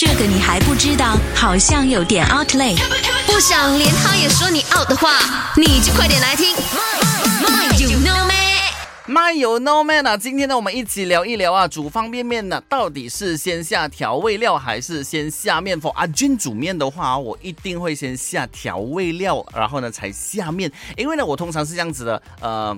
这个你还不知道，好像有点 out 嘞。不想连他也说你 out 的话，你就快点来听。You know me。My you know man 啊，今天呢，我们一起聊一聊啊，煮方便面呢，到底是先下调味料还是先下面？For 阿军煮面的话，我一定会先下调味料，然后呢才下面，因为呢，我通常是这样子的，呃。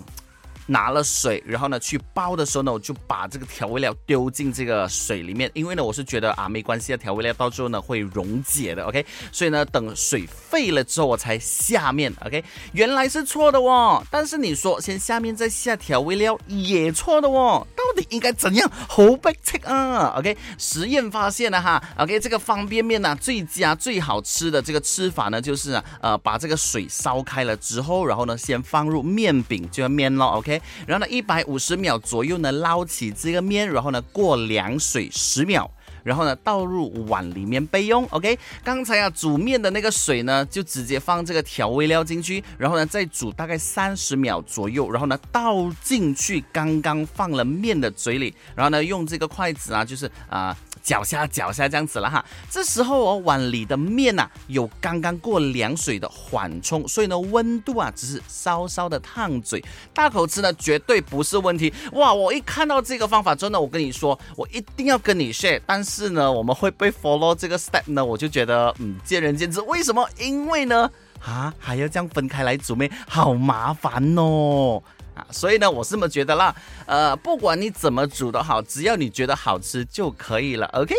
拿了水，然后呢去煲的时候呢，我就把这个调味料丢进这个水里面，因为呢我是觉得啊没关系啊，调味料到最后呢会溶解的，OK，所以呢等水沸了之后我才下面，OK，原来是错的哦，但是你说先下面再下调味料也错的哦，到底应该怎样？好逼切啊，OK，实验发现了哈，OK，这个方便面呢最佳最好吃的这个吃法呢就是啊呃把这个水烧开了之后，然后呢先放入面饼就要面咯，OK？然后呢，一百五十秒左右呢，捞起这个面，然后呢过凉水十秒，然后呢倒入碗里面备用。OK，刚才啊煮面的那个水呢，就直接放这个调味料进去，然后呢再煮大概三十秒左右，然后呢倒进去刚刚放了面的嘴里，然后呢用这个筷子啊，就是啊。搅下搅下这样子了哈，这时候哦碗里的面呐有刚刚过凉水的缓冲，所以呢温度啊只是稍稍的烫嘴，大口吃呢绝对不是问题。哇，我一看到这个方法，真的我跟你说，我一定要跟你 share。但是呢，我们会被 follow 这个 step 呢，我就觉得嗯见仁见智。为什么？因为呢啊还要这样分开来煮面，好麻烦哦。啊，所以呢，我是这么觉得啦。呃，不管你怎么煮都好，只要你觉得好吃就可以了。OK。